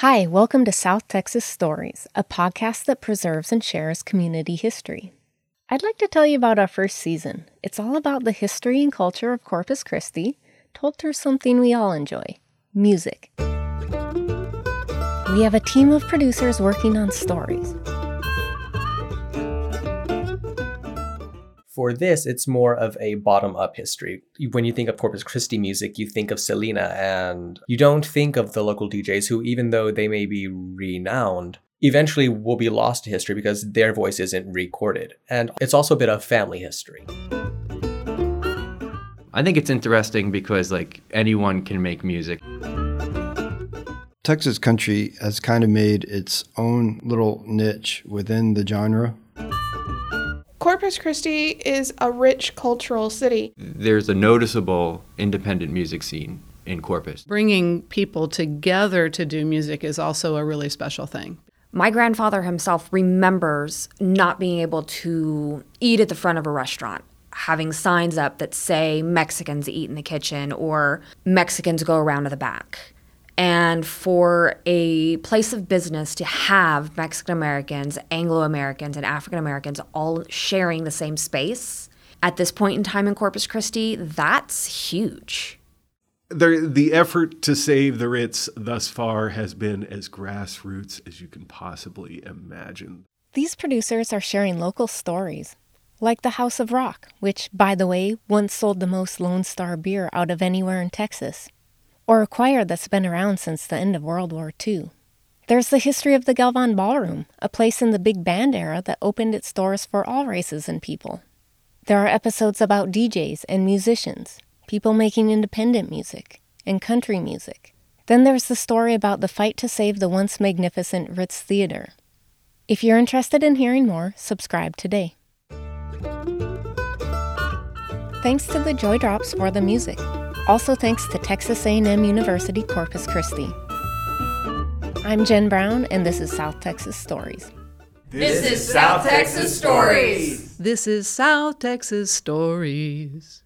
Hi, welcome to South Texas Stories, a podcast that preserves and shares community history. I'd like to tell you about our first season. It's all about the history and culture of Corpus Christi, told through something we all enjoy music. We have a team of producers working on stories. For this, it's more of a bottom up history. When you think of Corpus Christi music, you think of Selena, and you don't think of the local DJs who, even though they may be renowned, eventually will be lost to history because their voice isn't recorded. And it's also a bit of family history. I think it's interesting because like anyone can make music. Texas country has kind of made its own little niche within the genre. Corpus Christi is a rich cultural city. There's a noticeable independent music scene in Corpus. Bringing people together to do music is also a really special thing. My grandfather himself remembers not being able to eat at the front of a restaurant, having signs up that say Mexicans eat in the kitchen or Mexicans go around to the back and for a place of business to have Mexican Americans, Anglo Americans, and African Americans all sharing the same space at this point in time in Corpus Christi, that's huge. The, the effort to save the Ritz thus far has been as grassroots as you can possibly imagine. These producers are sharing local stories, like the House of Rock, which, by the way, once sold the most Lone Star beer out of anywhere in Texas or a choir that's been around since the end of World War II. There's the history of the Galvan Ballroom, a place in the big band era that opened its doors for all races and people. There are episodes about DJs and musicians, people making independent music, and country music. Then there's the story about the fight to save the once magnificent Ritz Theater. If you're interested in hearing more, subscribe today. Thanks to the Joy Drops for the music. Also thanks to Texas A&M University Corpus Christi. I'm Jen Brown and this is South Texas Stories. This is South Texas Stories. This is South Texas Stories.